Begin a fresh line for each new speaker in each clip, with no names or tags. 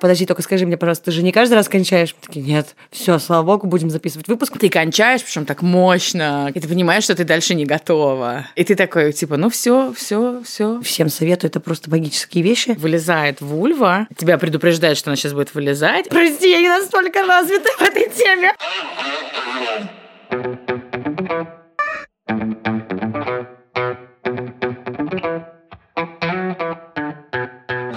Подожди, только скажи мне, пожалуйста, ты же не каждый раз кончаешь? Мы такие, нет, все, слава богу, будем записывать выпуск.
Ты кончаешь, причем так мощно, и ты понимаешь, что ты дальше не готова. И ты такой, типа, ну все, все, все.
Всем советую, это просто магические вещи.
Вылезает вульва, тебя предупреждает, что она сейчас будет вылезать. Прости, я не настолько развита в этой теме.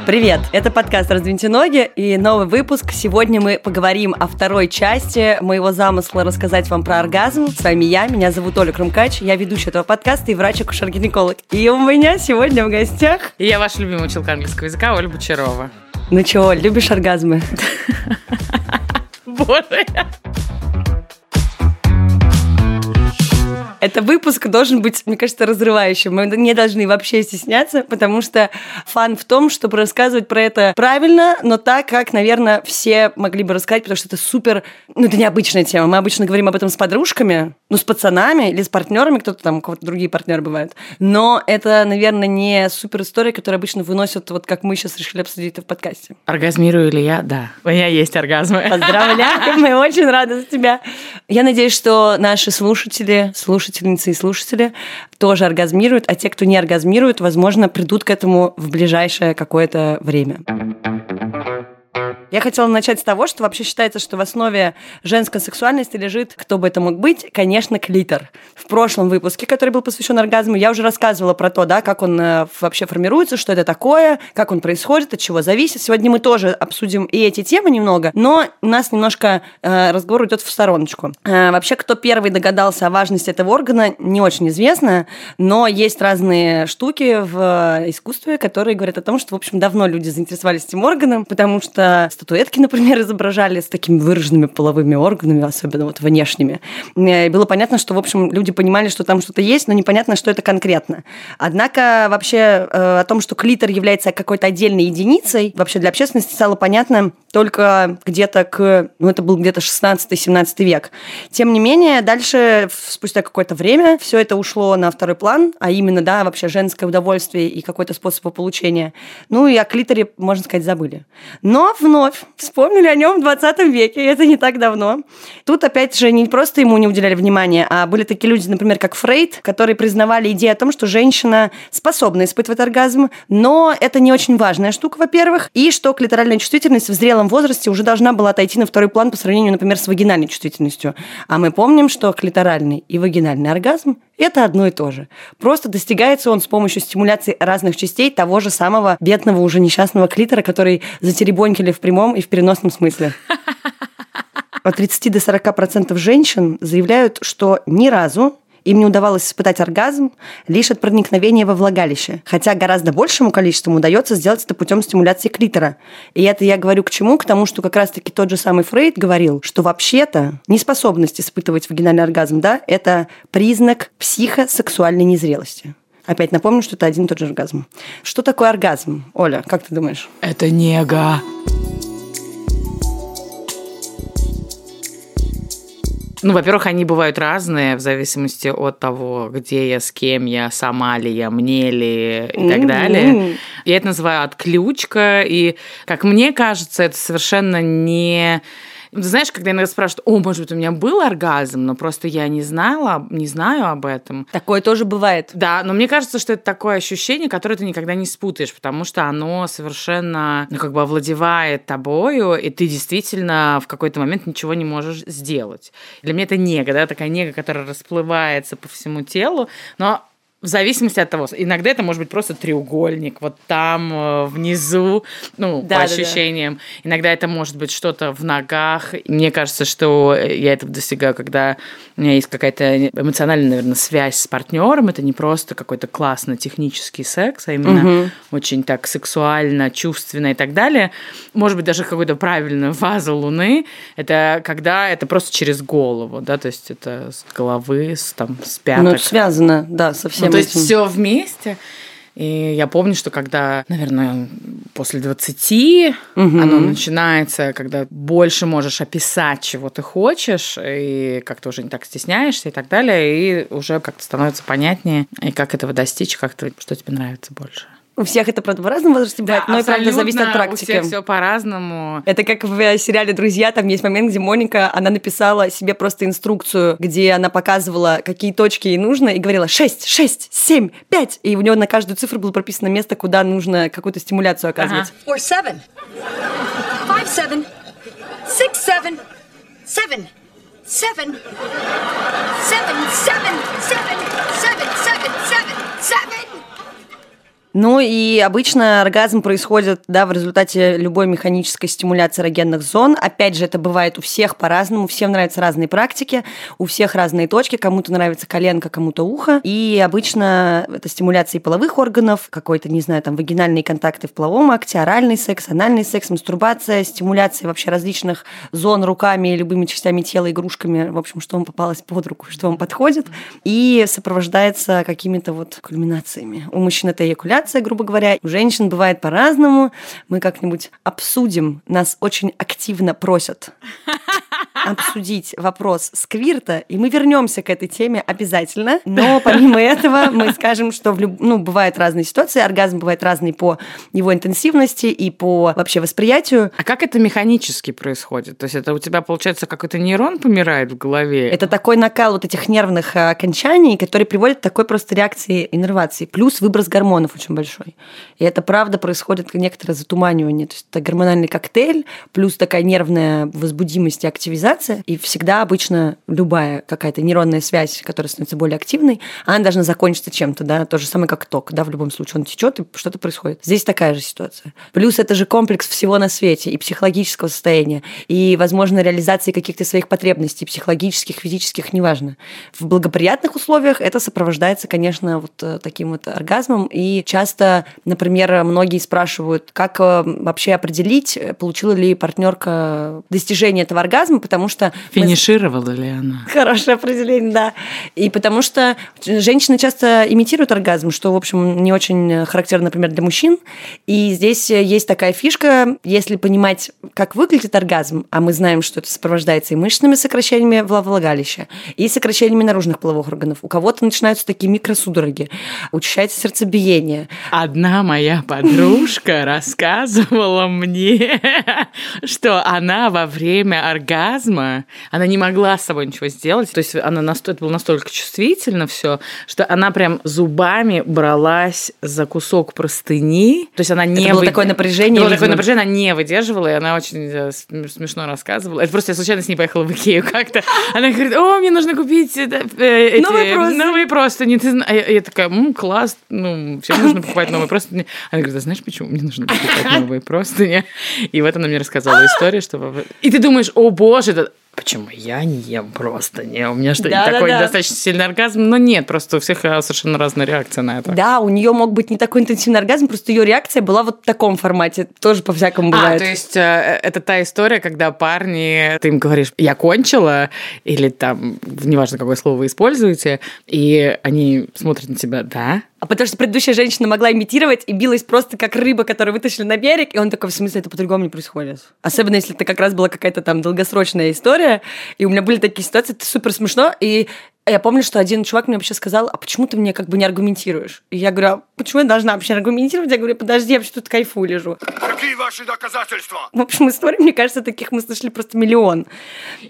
Привет! Это подкаст «Раздвиньте ноги» и новый выпуск. Сегодня мы поговорим о второй части моего замысла рассказать вам про оргазм. С вами я, меня зовут Оля Крумкач, я ведущая этого подкаста и врач-акушер-гинеколог. И у меня сегодня в гостях...
И я ваша любимая училка английского языка Оля Бочарова.
Ну чего, любишь оргазмы?
Боже,
Это выпуск должен быть, мне кажется, разрывающим. Мы не должны вообще стесняться, потому что фан в том, чтобы рассказывать про это правильно, но так, как, наверное, все могли бы рассказать, потому что это супер... Ну, это необычная тема. Мы обычно говорим об этом с подружками, ну, с пацанами или с партнерами, кто-то там, у кого-то другие партнеры бывают. Но это, наверное, не супер история, которую обычно выносят, вот как мы сейчас решили обсудить это в подкасте.
Оргазмирую ли я? Да. У меня есть оргазмы.
Поздравляю, мы очень рады за тебя. Я надеюсь, что наши слушатели, слушатели слушательницы и слушатели тоже оргазмируют, а те, кто не оргазмирует, возможно, придут к этому в ближайшее какое-то время. Я хотела начать с того, что вообще считается, что в основе женской сексуальности лежит, кто бы это мог быть, конечно, клитор. В прошлом выпуске, который был посвящен оргазму, я уже рассказывала про то, да, как он э, вообще формируется, что это такое, как он происходит, от чего зависит. Сегодня мы тоже обсудим и эти темы немного, но у нас немножко э, разговор идет в стороночку. Э, вообще, кто первый догадался о важности этого органа, не очень известно, но есть разные штуки в искусстве, которые говорят о том, что, в общем, давно люди заинтересовались этим органом, потому что статуэтки, например, изображали с такими выраженными половыми органами, особенно вот внешними. И было понятно, что, в общем, люди понимали, что там что-то есть, но непонятно, что это конкретно. Однако вообще э, о том, что клитор является какой-то отдельной единицей, вообще для общественности стало понятно только где-то к... Ну, это был где-то 16-17 век. Тем не менее, дальше, спустя какое-то время, все это ушло на второй план, а именно, да, вообще женское удовольствие и какой-то способ получения. Ну, и о клиторе, можно сказать, забыли. Но вновь вновь вспомнили о нем в 20 веке, это не так давно. Тут, опять же, не просто ему не уделяли внимания, а были такие люди, например, как Фрейд, которые признавали идею о том, что женщина способна испытывать оргазм, но это не очень важная штука, во-первых, и что клиторальная чувствительность в зрелом возрасте уже должна была отойти на второй план по сравнению, например, с вагинальной чувствительностью. А мы помним, что клиторальный и вагинальный оргазм – это одно и то же. Просто достигается он с помощью стимуляции разных частей того же самого бедного уже несчастного клитора, который затеребонькали в прямом прямом и в переносном смысле. От 30 до 40 процентов женщин заявляют, что ни разу им не удавалось испытать оргазм лишь от проникновения во влагалище, хотя гораздо большему количеству удается сделать это путем стимуляции клитора. И это я говорю к чему? К тому, что как раз-таки тот же самый Фрейд говорил, что вообще-то неспособность испытывать вагинальный оргазм, да, это признак психосексуальной незрелости. Опять напомню, что это один и тот же оргазм. Что такое оргазм? Оля, как ты думаешь?
Это нега. Ну, во-первых, они бывают разные в зависимости от того, где я, с кем я, сама ли я, мне ли и так далее. Я это называю отключка, и, как мне кажется, это совершенно не знаешь, когда иногда спрашивают, о, может быть, у меня был оргазм, но просто я не знала, не знаю об этом.
Такое тоже бывает.
Да, но мне кажется, что это такое ощущение, которое ты никогда не спутаешь, потому что оно совершенно, ну, как бы овладевает тобою, и ты действительно в какой-то момент ничего не можешь сделать. Для меня это нега, да, такая нега, которая расплывается по всему телу, но в зависимости от того, иногда это может быть просто треугольник, вот там э, внизу, ну, да, по ощущениям. Да, да. Иногда это может быть что-то в ногах. Мне кажется, что я этого достигаю, когда у меня есть какая-то эмоциональная, наверное, связь с партнером. Это не просто какой-то классный технический секс, а именно угу. очень так сексуально, чувственно и так далее. Может быть, даже какой-то правильную фазу Луны. Это когда это просто через голову, да, то есть это с головы, с, там, с пяток. Ну,
связано, да, совсем
то есть все вместе. И я помню, что когда, наверное, после 20 угу. оно начинается, когда больше можешь описать, чего ты хочешь, и как-то уже не так стесняешься и так далее, и уже как-то становится понятнее, и как этого достичь, как -то, что тебе нравится больше.
У всех это, правда, в разном возрасте бывает, но и, правда, зависит от практики.
У всех все по-разному.
Это как в сериале «Друзья», там есть момент, где Моника, она написала себе просто инструкцию, где она показывала, какие точки ей нужно, и говорила 6, 6, 7, 5. И у нее на каждую цифру было прописано место, куда нужно какую-то стимуляцию оказывать.
Or seven. Five, seven. Six, seven. Seven. Seven. Seven, seven, seven, seven, seven, seven, seven.
Ну и обычно оргазм происходит да, в результате любой механической стимуляции эрогенных зон. Опять же, это бывает у всех по-разному, всем нравятся разные практики, у всех разные точки, кому-то нравится коленка, кому-то ухо. И обычно это стимуляция половых органов, какой-то, не знаю, там вагинальные контакты в половом акте, оральный секс, анальный секс, мастурбация, стимуляция вообще различных зон руками, любыми частями тела, игрушками, в общем, что вам попалось под руку, что вам подходит. И сопровождается какими-то вот кульминациями. У мужчин это эякуляция, менструация, грубо говоря. У женщин бывает по-разному. Мы как-нибудь обсудим. Нас очень активно просят обсудить вопрос сквирта, и мы вернемся к этой теме обязательно. Но помимо этого мы скажем, что в люб... ну, бывают разные ситуации, оргазм бывает разный по его интенсивности и по вообще восприятию.
А как это механически происходит? То есть это у тебя, получается, какой-то нейрон помирает в голове?
Это такой накал вот этих нервных э, окончаний, который приводит к такой просто реакции иннервации. Плюс выброс гормонов очень очень большой. И это правда происходит некоторое затуманивание. То есть это гормональный коктейль, плюс такая нервная возбудимость и активизация. И всегда обычно любая какая-то нейронная связь, которая становится более активной, она должна закончиться чем-то, да, то же самое как ток, да, в любом случае он течет и что-то происходит. Здесь такая же ситуация. Плюс это же комплекс всего на свете и психологического состояния, и, возможно, реализации каких-то своих потребностей, психологических, физических, неважно. В благоприятных условиях это сопровождается, конечно, вот э, таким вот оргазмом, и часто например, многие спрашивают, как э, вообще определить, получила ли партнерка достижение этого оргазма, потому что...
Финишировала мы... ли она?
Хорошее определение, да. И потому что женщины часто имитируют оргазм, что, в общем, не очень характерно, например, для мужчин. И здесь есть такая фишка, если понимать, как выглядит оргазм, а мы знаем, что это сопровождается и мышечными сокращениями влагалища, и сокращениями наружных половых органов. У кого-то начинаются такие микросудороги, учащается сердцебиение,
Одна моя подружка рассказывала мне, что она во время оргазма, она не могла с собой ничего сделать, то есть она настолько, это было настолько чувствительно все, что она прям зубами бралась за кусок простыни, то есть она не...
Это было вы... такое напряжение.
Это было такое напряжение, она не выдерживала, и она очень э, смешно рассказывала. Это просто я случайно с ней поехала в Икею как-то. Она говорит, о, мне нужно купить это, э, эти, новые простыни. Новые простыни. Ты... Я, я такая, м, класс, ну, всем нужно покупать новые простыни. Она говорит, а знаешь, почему мне нужно покупать новые простыни? И вот она мне рассказала историю, что... И ты думаешь, о боже, это Почему я не ем просто? Не, у меня что, да, такой да, да. достаточно сильный оргазм? Но нет, просто у всех э, совершенно разная реакция на это.
Да, у нее мог быть не такой интенсивный оргазм, просто ее реакция была вот в таком формате. Тоже по-всякому а, бывает.
А, то есть э, это та история, когда парни, ты им говоришь, я кончила, или там, неважно, какое слово вы используете, и они смотрят на тебя, да,
а потому что предыдущая женщина могла имитировать и билась просто как рыба, которую вытащили на берег, и он такой, в смысле, это по-другому не происходит. Особенно, если это как раз была какая-то там долгосрочная история, и у меня были такие ситуации, это супер смешно, и я помню, что один чувак мне вообще сказал, а почему ты мне как бы не аргументируешь? И я говорю, а почему я должна вообще аргументировать? Я говорю, подожди, я вообще тут кайфу лежу.
Какие ваши доказательства?
В общем, историй, мне кажется, таких мы слышали просто миллион.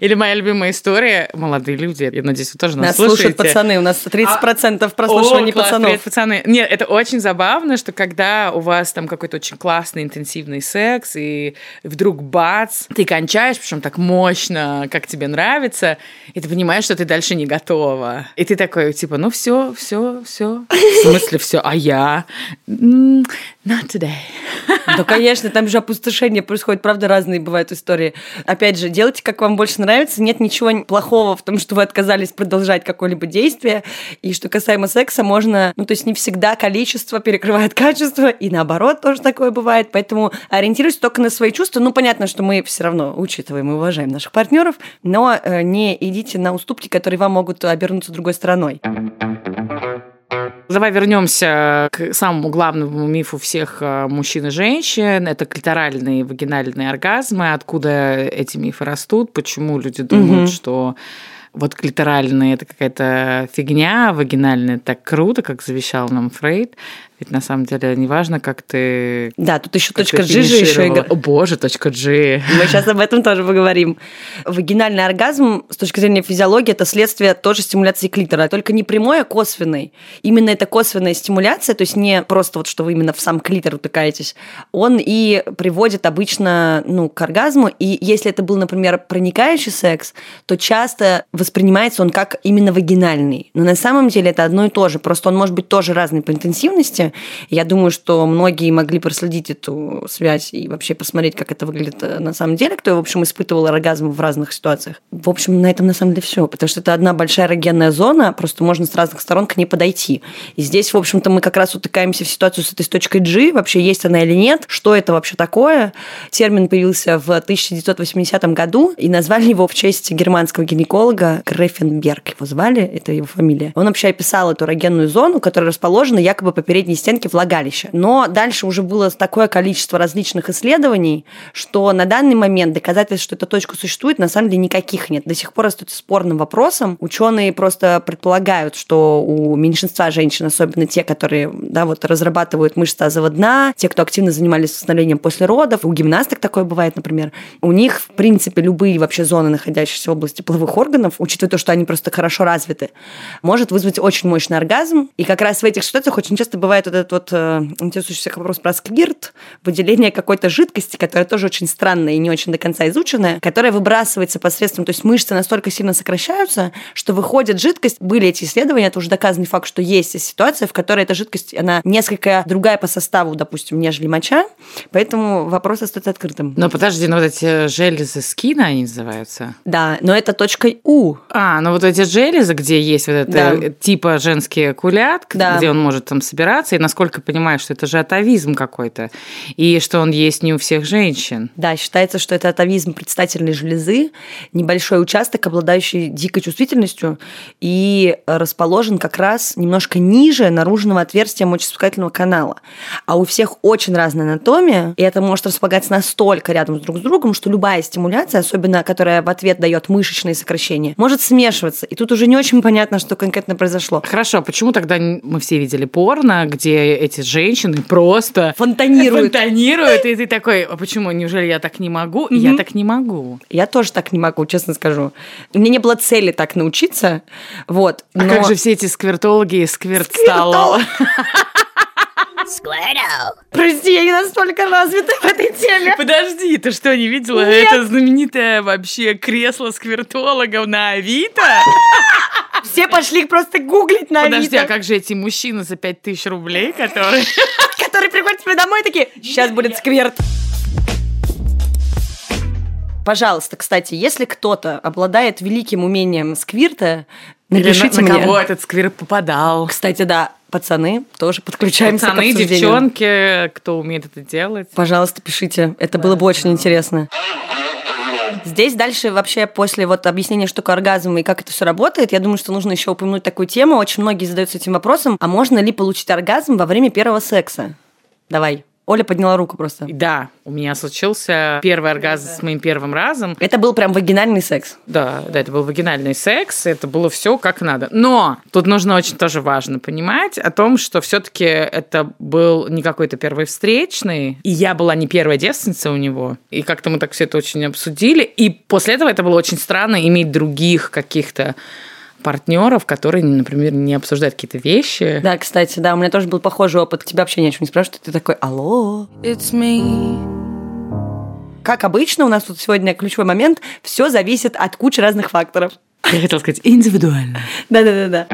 Или моя любимая история, молодые люди, я надеюсь, вы тоже нас,
нас
слушаете.
слушают пацаны, у нас 30% а... класс, пацанов. Привет,
пацаны. Нет, это очень забавно, что когда у вас там какой-то очень классный, интенсивный секс, и вдруг бац, ты кончаешь, причем так мощно, как тебе нравится, и ты понимаешь, что ты дальше не готова. И ты такой, типа, ну все, все, все. В смысле все, а я? not today.
Да, конечно, там же опустошение происходит, правда, разные бывают истории. Опять же, делайте, как вам больше нравится. Нет ничего плохого в том, что вы отказались продолжать какое-либо действие. И что касаемо секса, можно, ну, то есть не всегда количество перекрывает качество, и наоборот тоже такое бывает. Поэтому ориентируйтесь только на свои чувства. Ну, понятно, что мы все равно учитываем и уважаем наших партнеров, но э, не идите на уступки, которые вам могут обернуться другой стороной.
Давай вернемся к самому главному мифу всех э, мужчин и женщин. Это клиторальные и вагинальные оргазмы. Откуда эти мифы растут? Почему люди думают, угу. что вот клиторальные это какая-то фигня, вагинальные так круто, как завещал нам Фрейд. Ведь на самом деле не важно, как ты...
Да, тут еще точка G же еще играет.
О боже, точка G.
Мы сейчас об этом тоже поговорим. Вагинальный оргазм с точки зрения физиологии это следствие тоже стимуляции клитора, только не прямой, а косвенной. Именно эта косвенная стимуляция, то есть не просто вот, что вы именно в сам клитор утыкаетесь, он и приводит обычно ну, к оргазму. И если это был, например, проникающий секс, то часто воспринимается он как именно вагинальный. Но на самом деле это одно и то же. Просто он может быть тоже разный по интенсивности. Я думаю, что многие могли проследить эту связь и вообще посмотреть, как это выглядит э, на самом деле, кто, в общем, испытывал оргазм в разных ситуациях. В общем, на этом на самом деле все, потому что это одна большая эрогенная зона, просто можно с разных сторон к ней подойти. И здесь, в общем-то, мы как раз утыкаемся в ситуацию с этой точкой G, вообще есть она или нет, что это вообще такое. Термин появился в 1980 году, и назвали его в честь германского гинеколога Грефенберг. Его звали, это его фамилия. Он вообще описал эту эрогенную зону, которая расположена якобы по передней стенке влагалища. Но дальше уже было такое количество различных исследований, что на данный момент доказательств, что эта точка существует, на самом деле никаких нет. До сих пор остается спорным вопросом. Ученые просто предполагают, что у меньшинства женщин, особенно те, которые да, вот, разрабатывают мышцы тазового дна, те, кто активно занимались восстановлением после родов, у гимнасток такое бывает, например, у них, в принципе, любые вообще зоны, находящиеся в области половых органов, учитывая то, что они просто хорошо развиты, может вызвать очень мощный оргазм. И как раз в этих ситуациях очень часто бывает вот этот вот э, интересующий всех вопрос про сквирт, выделение какой-то жидкости, которая тоже очень странная и не очень до конца изученная, которая выбрасывается посредством, то есть мышцы настолько сильно сокращаются, что выходит жидкость. Были эти исследования, это уже доказанный факт, что есть ситуация, в которой эта жидкость, она несколько другая по составу, допустим, нежели моча, поэтому вопрос остается открытым.
Но подожди, ну вот эти железы скина, они называются?
Да, но это точкой У.
А, ну вот эти железы, где есть вот это
Да.
типа женский кулят,
Да.
где он может там собираться, и насколько я понимаю, что это же атовизм какой-то, и что он есть не у всех женщин.
Да, считается, что это атовизм предстательной железы, небольшой участок, обладающий дикой чувствительностью и расположен как раз немножко ниже наружного отверстия мочеиспускательного канала. А у всех очень разная анатомия, и это может располагаться настолько рядом друг с другом, что любая стимуляция, особенно которая в ответ дает мышечные сокращения, может смешиваться. И тут уже не очень понятно, что конкретно произошло.
Хорошо, а почему тогда мы все видели порно, где эти женщины просто
Фонтанирует.
фонтанируют, и ты такой, а почему, неужели я так не могу? И Я так не могу.
Я тоже так не могу, честно скажу. У меня не было цели так научиться. Вот.
А
но-
как же все эти сквертологи и сквертстало?
Прости, я не настолько развита в этой теме.
Подожди, ты что, не видела? Это знаменитое вообще кресло сквертологов на Авито?
Все пошли просто гуглить на
Подожди,
Авито,
а как же эти мужчины за 5000 рублей, которые...
которые приходят тебе домой и такие, сейчас будет скверт. Пожалуйста, кстати, если кто-то обладает великим умением сквирта,
Или
напишите
на, на
мне.
кого этот сквирт попадал?
Кстати, да, пацаны, тоже подключаемся к
Пацаны,
обсуждению.
девчонки, кто умеет это делать.
Пожалуйста, пишите. Это было бы очень интересно. Здесь дальше вообще после вот объяснения, что такое оргазм и как это все работает, я думаю, что нужно еще упомянуть такую тему. Очень многие задаются этим вопросом, а можно ли получить оргазм во время первого секса? Давай. Оля подняла руку просто.
Да, у меня случился первый оргазм с моим первым разом.
Это был прям вагинальный секс.
Да, да, это был вагинальный секс, это было все как надо. Но тут нужно очень тоже важно понимать о том, что все-таки это был не какой-то первый встречный, и я была не первая девственница у него. И как-то мы так все это очень обсудили. И после этого это было очень странно иметь других каких-то партнеров, которые, например, не обсуждают какие-то вещи.
Да, кстати, да, у меня тоже был похожий опыт. Тебя вообще ни о чем не спрашивают, ты такой, алло.
It's me.
Как обычно, у нас тут сегодня ключевой момент, все зависит от кучи разных факторов.
Я хотела сказать индивидуально.
Да-да-да-да.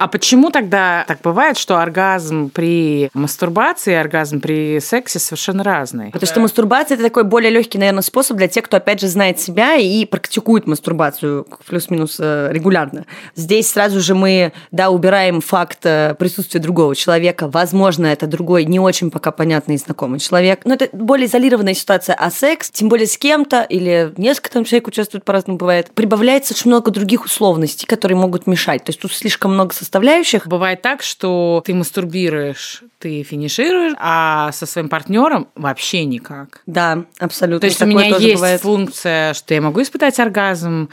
А почему тогда так бывает, что оргазм при мастурбации и оргазм при сексе совершенно разные?
Потому что мастурбация это такой более легкий, наверное, способ для тех, кто опять же знает себя и практикует мастурбацию плюс-минус э, регулярно. Здесь сразу же мы, да, убираем факт э, присутствия другого человека. Возможно, это другой, не очень пока понятный и знакомый человек. Но это более изолированная ситуация. А секс, тем более с кем-то или несколько там человек участвует по-разному бывает, прибавляется очень много других условностей, которые могут мешать. То есть тут слишком много составляющих.
Бывает так, что ты мастурбируешь, ты финишируешь, а со своим партнером вообще никак.
Да, абсолютно.
То есть у меня есть
бывает.
функция, что я могу испытать оргазм,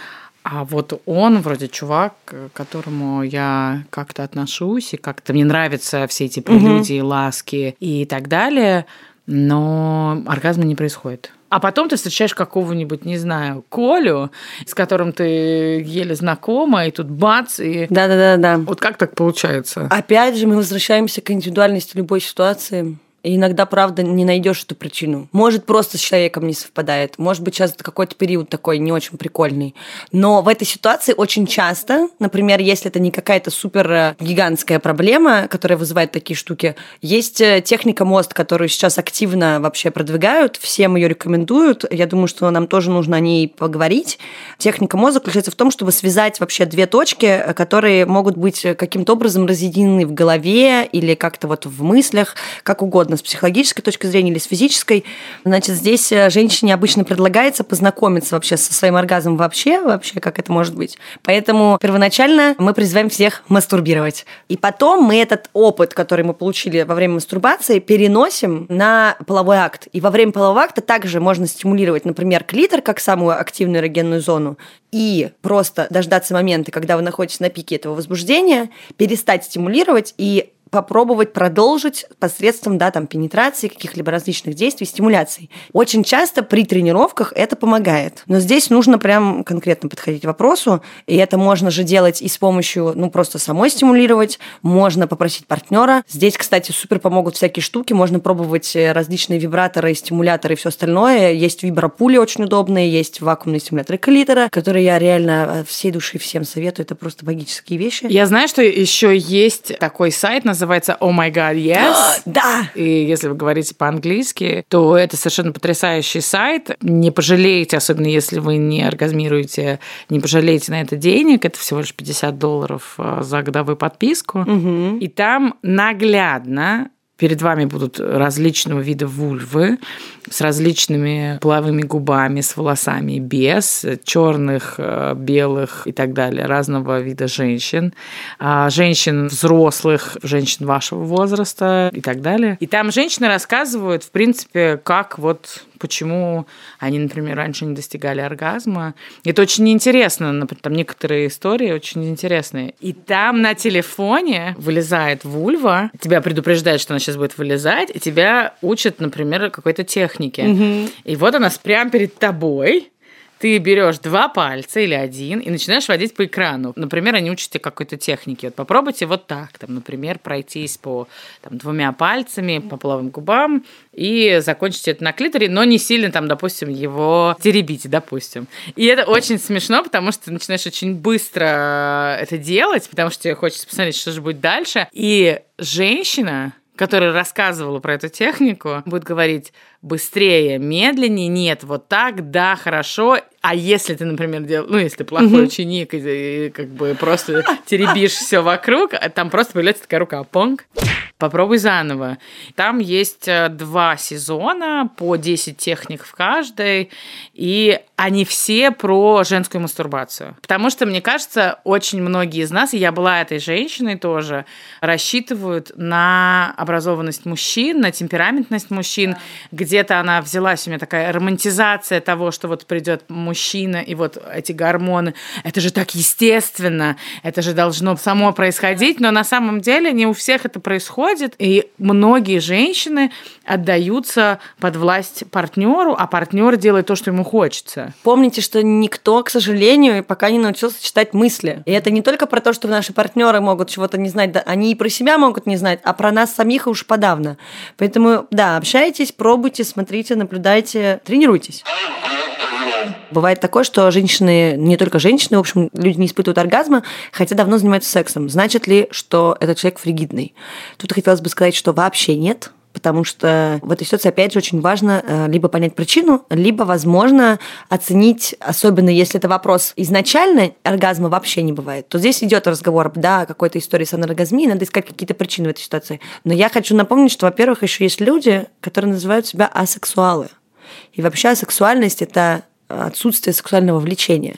А вот он вроде чувак, к которому я как-то отношусь, и как-то мне нравятся все эти прелюдии, ласки и так далее, но оргазма не происходит. А потом ты встречаешь какого-нибудь, не знаю, Колю, с которым ты еле знакома, и тут бац, и...
Да-да-да-да.
Вот как так получается?
Опять же, мы возвращаемся к индивидуальности любой ситуации. И иногда, правда, не найдешь эту причину. Может, просто с человеком не совпадает. Может быть, сейчас какой-то период такой не очень прикольный. Но в этой ситуации очень часто, например, если это не какая-то супер э, гигантская проблема, которая вызывает такие штуки, есть э, техника мост, которую сейчас активно вообще продвигают, всем ее рекомендуют. Я думаю, что нам тоже нужно о ней поговорить. Техника мост заключается в том, чтобы связать вообще две точки, э, которые могут быть каким-то образом разъединены в голове или как-то вот в мыслях, как угодно с психологической точки зрения или с физической. Значит, здесь э, женщине обычно предлагается познакомиться вообще со своим оргазмом вообще, вообще, как это может быть. Поэтому первоначально мы призываем всех мастурбировать. И потом мы этот опыт, который мы получили во время мастурбации, переносим на половой акт. И во время полового акта также можно стимулировать, например, клитор как самую активную эрогенную зону, и просто дождаться момента, когда вы находитесь на пике этого возбуждения, перестать стимулировать и попробовать продолжить посредством да, там, пенетрации, каких-либо различных действий, стимуляций. Очень часто при тренировках это помогает. Но здесь нужно прям конкретно подходить к вопросу, и это можно же делать и с помощью, ну, просто самой стимулировать, можно попросить партнера. Здесь, кстати, супер помогут всякие штуки, можно пробовать э, различные вибраторы, стимуляторы и все остальное. Есть вибропули очень удобные, есть вакуумные стимуляторы клитора, которые я реально всей души всем советую, это просто магические вещи.
Я знаю, что еще есть такой сайт, называется Oh My God Yes.
да!
И если вы говорите по-английски, то это совершенно потрясающий сайт. Не пожалеете, особенно если вы не оргазмируете, не пожалеете на это денег. Это всего лишь 50 долларов э, за годовую подписку.
Угу.
И там наглядно перед вами будут различного вида вульвы с различными половыми губами, с волосами без, черных, э, белых и так далее, разного вида женщин, а, женщин взрослых, женщин вашего возраста и так далее. И там женщины рассказывают, в принципе, как вот почему они, например, раньше не достигали оргазма. Это очень интересно, например, там некоторые истории очень интересные. И там на телефоне вылезает вульва, тебя предупреждает, что она сейчас будет вылезать, и тебя учат, например, какой-то технике.
Мгм.
И вот она прямо перед тобой, ты берешь два пальца или один и начинаешь водить по экрану. Например, они учат тебя какой-то технике. Вот попробуйте вот так, там, например, пройтись по там, двумя пальцами по половым губам и закончите это на клиторе, но не сильно там, допустим, его теребите, допустим. И это очень смешно, потому что ты начинаешь очень быстро это делать, потому что тебе хочется посмотреть, что же будет дальше. И женщина, которая рассказывала про эту технику, будет говорить быстрее, медленнее, нет, вот так, да, хорошо. А если ты, например, дел... ну, если ты плохой ученик и, и как бы просто теребишь все вокруг, а там просто появляется такая рука, понг, попробуй заново. Там есть э, два сезона по 10 техник в каждой, и они все про женскую мастурбацию. Потому что, мне кажется, очень многие из нас, и я была этой женщиной тоже, рассчитывают на образованность мужчин, на темпераментность мужчин. Где-то она взялась, у меня такая романтизация того, что вот придет мужчина, и вот эти гормоны. Это же так естественно, это же должно само происходить, но на самом деле не у всех это происходит, и многие женщины отдаются под власть партнеру, а партнер делает то, что ему хочется.
Помните, что никто, к сожалению, пока не научился читать мысли. И это не только про то, что наши партнеры могут чего-то не знать, да, они и про себя могут не знать, а про нас самих уж подавно. Поэтому, да, общайтесь, пробуйте, смотрите, наблюдайте, тренируйтесь. Бывает такое, что женщины, не только женщины, в общем, люди не испытывают оргазма, хотя давно занимаются сексом. Значит ли, что этот человек фригидный? Тут хотелось бы сказать, что вообще нет, потому что в этой ситуации, опять же, очень важно э, либо понять причину, либо, возможно, оценить, особенно если это вопрос изначально, оргазма вообще не бывает, то здесь идет разговор, да, о какой-то истории с аноргазмией, надо искать какие-то причины в этой ситуации. Но я хочу напомнить, что, во-первых, еще есть люди, которые называют себя асексуалы. И вообще асексуальность – это отсутствие сексуального влечения.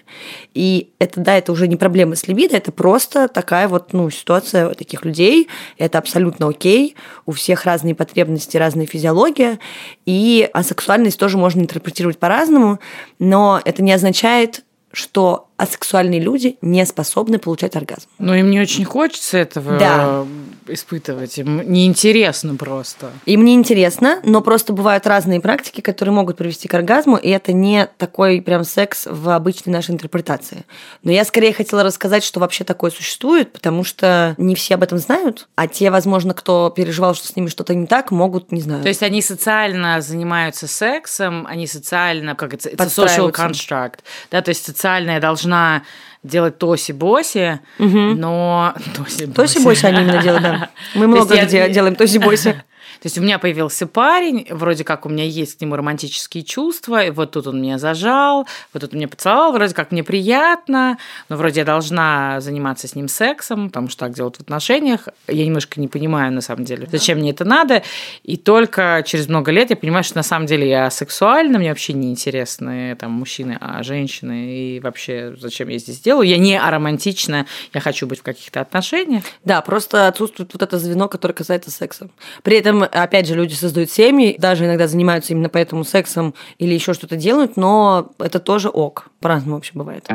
И это, да, это уже не проблема с либидо, это просто такая вот, ну, ситуация таких людей. Это абсолютно окей. У всех разные потребности, разная физиология. И асексуальность тоже можно интерпретировать по-разному, но это не означает, что асексуальные люди не способны получать оргазм.
Но им не очень хочется этого
Да.
испытывать. Им неинтересно просто.
Им не интересно, но просто бывают разные практики, которые могут привести к оргазму, и это не такой прям секс в обычной нашей интерпретации. Но я скорее хотела рассказать, что вообще такое существует, потому что не все об этом знают, а те, возможно, кто переживал, что с ними что-то не так, могут, не знаю.
То есть они социально занимаются сексом, они социально, как это, это social construct, да, то есть социальная должна делать тоси-боси, но... Тоси-боси.
Они именно делают, да. Мы много где делаем тоси бойси.
То есть у меня появился парень, вроде как у меня есть к нему романтические чувства, и вот тут он меня зажал, вот тут он меня поцеловал, вроде как мне приятно, но вроде я должна заниматься с ним сексом, потому что так делают в отношениях. Я немножко не понимаю, на самом деле, зачем мне это надо. И только через много лет я понимаю, что на самом деле я сексуальна, мне вообще не интересны там мужчины, а женщины, и вообще зачем я здесь делаю. Я не аромантична, я хочу быть в каких-то отношениях.
Да, просто отсутствует вот это звено, которое касается секса. При этом, опять же, люди создают семьи, даже иногда занимаются именно поэтому сексом или еще что-то делают, но это тоже ок. По-разному вообще бывает.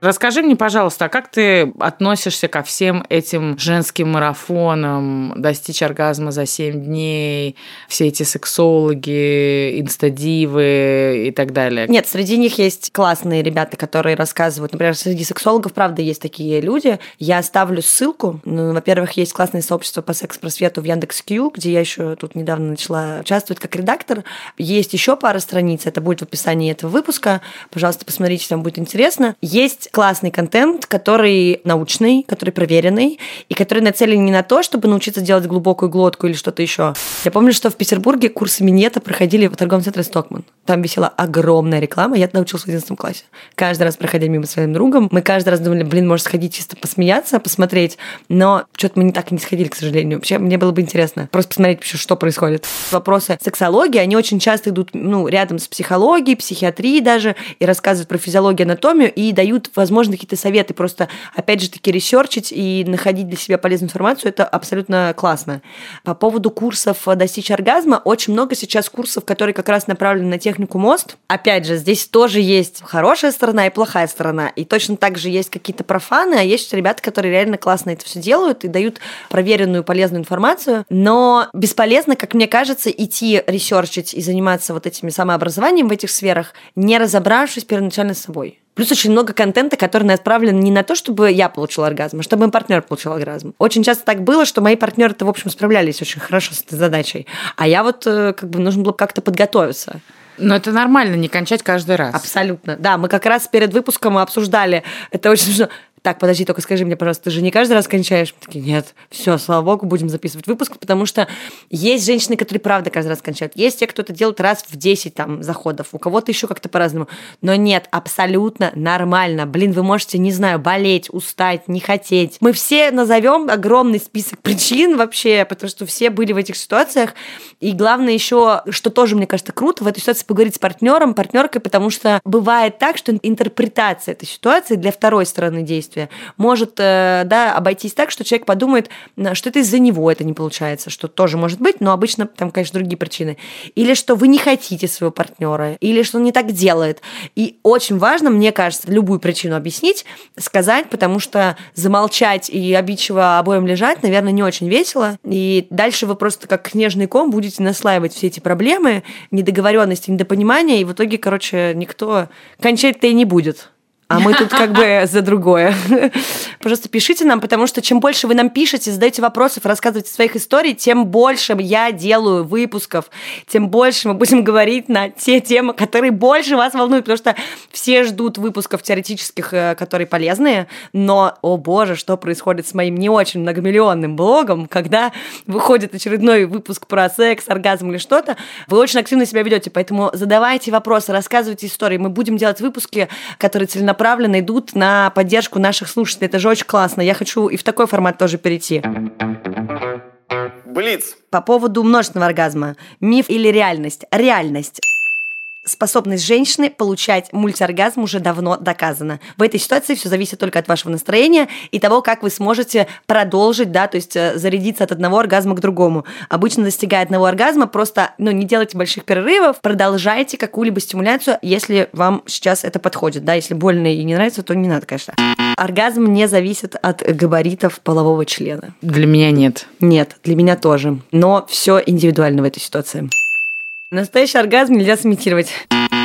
Расскажи мне, пожалуйста, а как ты относишься ко всем этим женским марафонам, достичь оргазма за 7 дней, все эти сексологи, инстадивы и так далее?
Нет, среди них есть классные ребята, которые рассказывают. Например, среди сексологов, правда, есть такие люди. Я оставлю ссылку. Ну, во-первых, есть классное сообщество по секс-просвету в Яндекс.Кью, где я еще тут недавно начала участвовать как редактор. Есть еще пара страниц, это будет в описании этого выпуска. Пожалуйста, посмотрите, там будет интересно. Есть классный контент, который научный, который проверенный, и который нацелен не на то, чтобы научиться делать глубокую глотку или что-то еще. Я помню, что в Петербурге курсы минета проходили в торговом центре Стокман. Там висела огромная реклама, я тогда училась в 11 классе. Каждый раз, проходя мимо своим другом, мы каждый раз думали, блин, может сходить чисто посмеяться, посмотреть, но что-то мы не так и не сходили, к сожалению. Вообще, мне было бы интересно просто посмотреть что происходит. Вопросы сексологии, они очень часто идут ну, рядом с психологией, психиатрией даже, и рассказывают про физиологию, анатомию, и дают, возможно, какие-то советы. Просто, опять же таки, ресерчить и находить для себя полезную информацию, это абсолютно классно. По поводу курсов «Достичь оргазма», очень много сейчас курсов, которые как раз направлены на технику мост. Опять же, здесь тоже есть хорошая сторона и плохая сторона. И точно так же есть какие-то профаны, а есть ребята, которые реально классно это все делают и дают проверенную полезную информацию. Но бесполезно, как мне кажется, идти ресерчить и заниматься вот этими самообразованием в этих сферах, не разобравшись первоначально с собой. Плюс очень много контента, который направлен не на то, чтобы я получила оргазм, а чтобы мой партнер получил оргазм. Очень часто так было, что мои партнеры-то, в общем, справлялись очень хорошо с этой задачей. А я вот э, как бы нужно было как-то подготовиться.
Но это нормально, не кончать каждый раз.
Абсолютно. Да, мы как раз перед выпуском обсуждали. Это очень. Так, подожди, только скажи мне, пожалуйста, ты же не каждый раз кончаешь? Мы такие, нет, все, слава богу, будем записывать выпуск, потому что есть женщины, которые правда каждый раз кончают. Есть те, кто это делает раз в 10 там, заходов. У кого-то еще как-то по-разному. Но нет, абсолютно нормально. Блин, вы можете, не знаю, болеть, устать, не хотеть. Мы все назовем огромный список причин вообще, потому что все были в этих ситуациях. И главное еще, что тоже, мне кажется, круто, в этой ситуации поговорить с партнером, партнеркой, потому что бывает так, что интерпретация этой ситуации для второй стороны действия может э, да, обойтись так, что человек подумает, что это из-за него это не получается, что тоже может быть, но обычно там, конечно, другие причины. Или что вы не хотите своего партнера, или что он не так делает. И очень важно, мне кажется, любую причину объяснить, сказать, потому что замолчать и обидчиво обоим лежать, наверное, не очень весело. И дальше вы просто как снежный ком будете наслаивать все эти проблемы, недоговоренности, недопонимания, и в итоге, короче, никто кончать-то и не будет. А мы тут как бы за другое. Пожалуйста, пишите нам, потому что чем больше вы нам пишете, задаете вопросов, рассказываете своих историй, тем больше я делаю выпусков, тем больше мы будем говорить на те темы, которые больше вас волнуют, потому что все ждут выпусков теоретических, э, которые полезные, но, о боже, что происходит с моим не очень многомиллионным блогом, когда выходит очередной выпуск про секс, оргазм или что-то, вы очень активно себя ведете, поэтому задавайте вопросы, рассказывайте истории, мы будем делать выпуски, которые целенаправленно идут на поддержку наших слушателей. Это же очень классно. Я хочу и в такой формат тоже перейти.
Блиц.
По поводу множественного оргазма. Миф или реальность? Реальность. Способность женщины получать мультиоргазм уже давно доказана. В этой ситуации все зависит только от вашего настроения и того, как вы сможете продолжить, да, то есть э, зарядиться от одного оргазма к другому. Обычно достигая одного оргазма, просто, ну, не делайте больших перерывов, продолжайте какую-либо стимуляцию, если вам сейчас это подходит, да, если больно и не нравится, то не надо, конечно. Оргазм не зависит от габаритов полового члена.
Для меня нет.
Нет, для меня тоже. Но все индивидуально в этой ситуации. Настоящий оргазм нельзя сымитировать.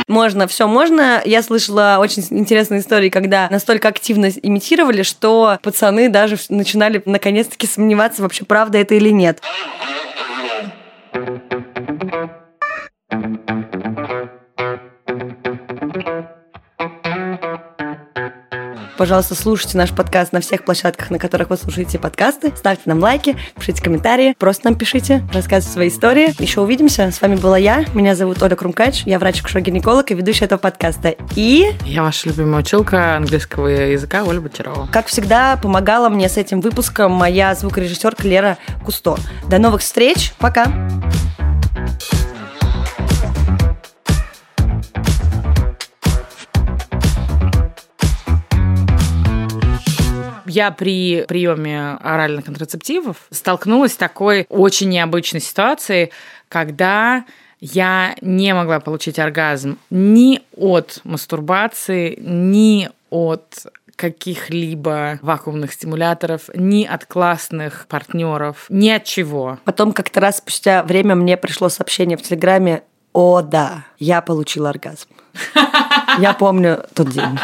Можно, все можно. Я слышала очень интересные истории, когда настолько активно имитировали, что пацаны даже начинали наконец-таки сомневаться, вообще правда это или нет. Пожалуйста, слушайте наш подкаст на всех площадках, на которых вы слушаете подкасты. Ставьте нам лайки, пишите комментарии, просто нам пишите, рассказывайте свои истории. Еще увидимся. С вами была я. Меня зовут Оля Крумкач. Я врач-акушер-гинеколог и ведущая этого подкаста. И...
Я ваша любимая училка английского языка Оля Бочарова.
Как всегда, помогала мне с этим выпуском моя звукорежиссерка Лера Кусто. До новых встреч. Пока.
Я при приеме оральных контрацептивов столкнулась с такой очень необычной ситуацией, когда я не могла получить оргазм ни от мастурбации, ни от каких-либо вакуумных стимуляторов, ни от классных партнеров, ни от чего.
Потом как-то раз спустя время мне пришло сообщение в Телеграме, о да, я получила оргазм. Я помню тот день.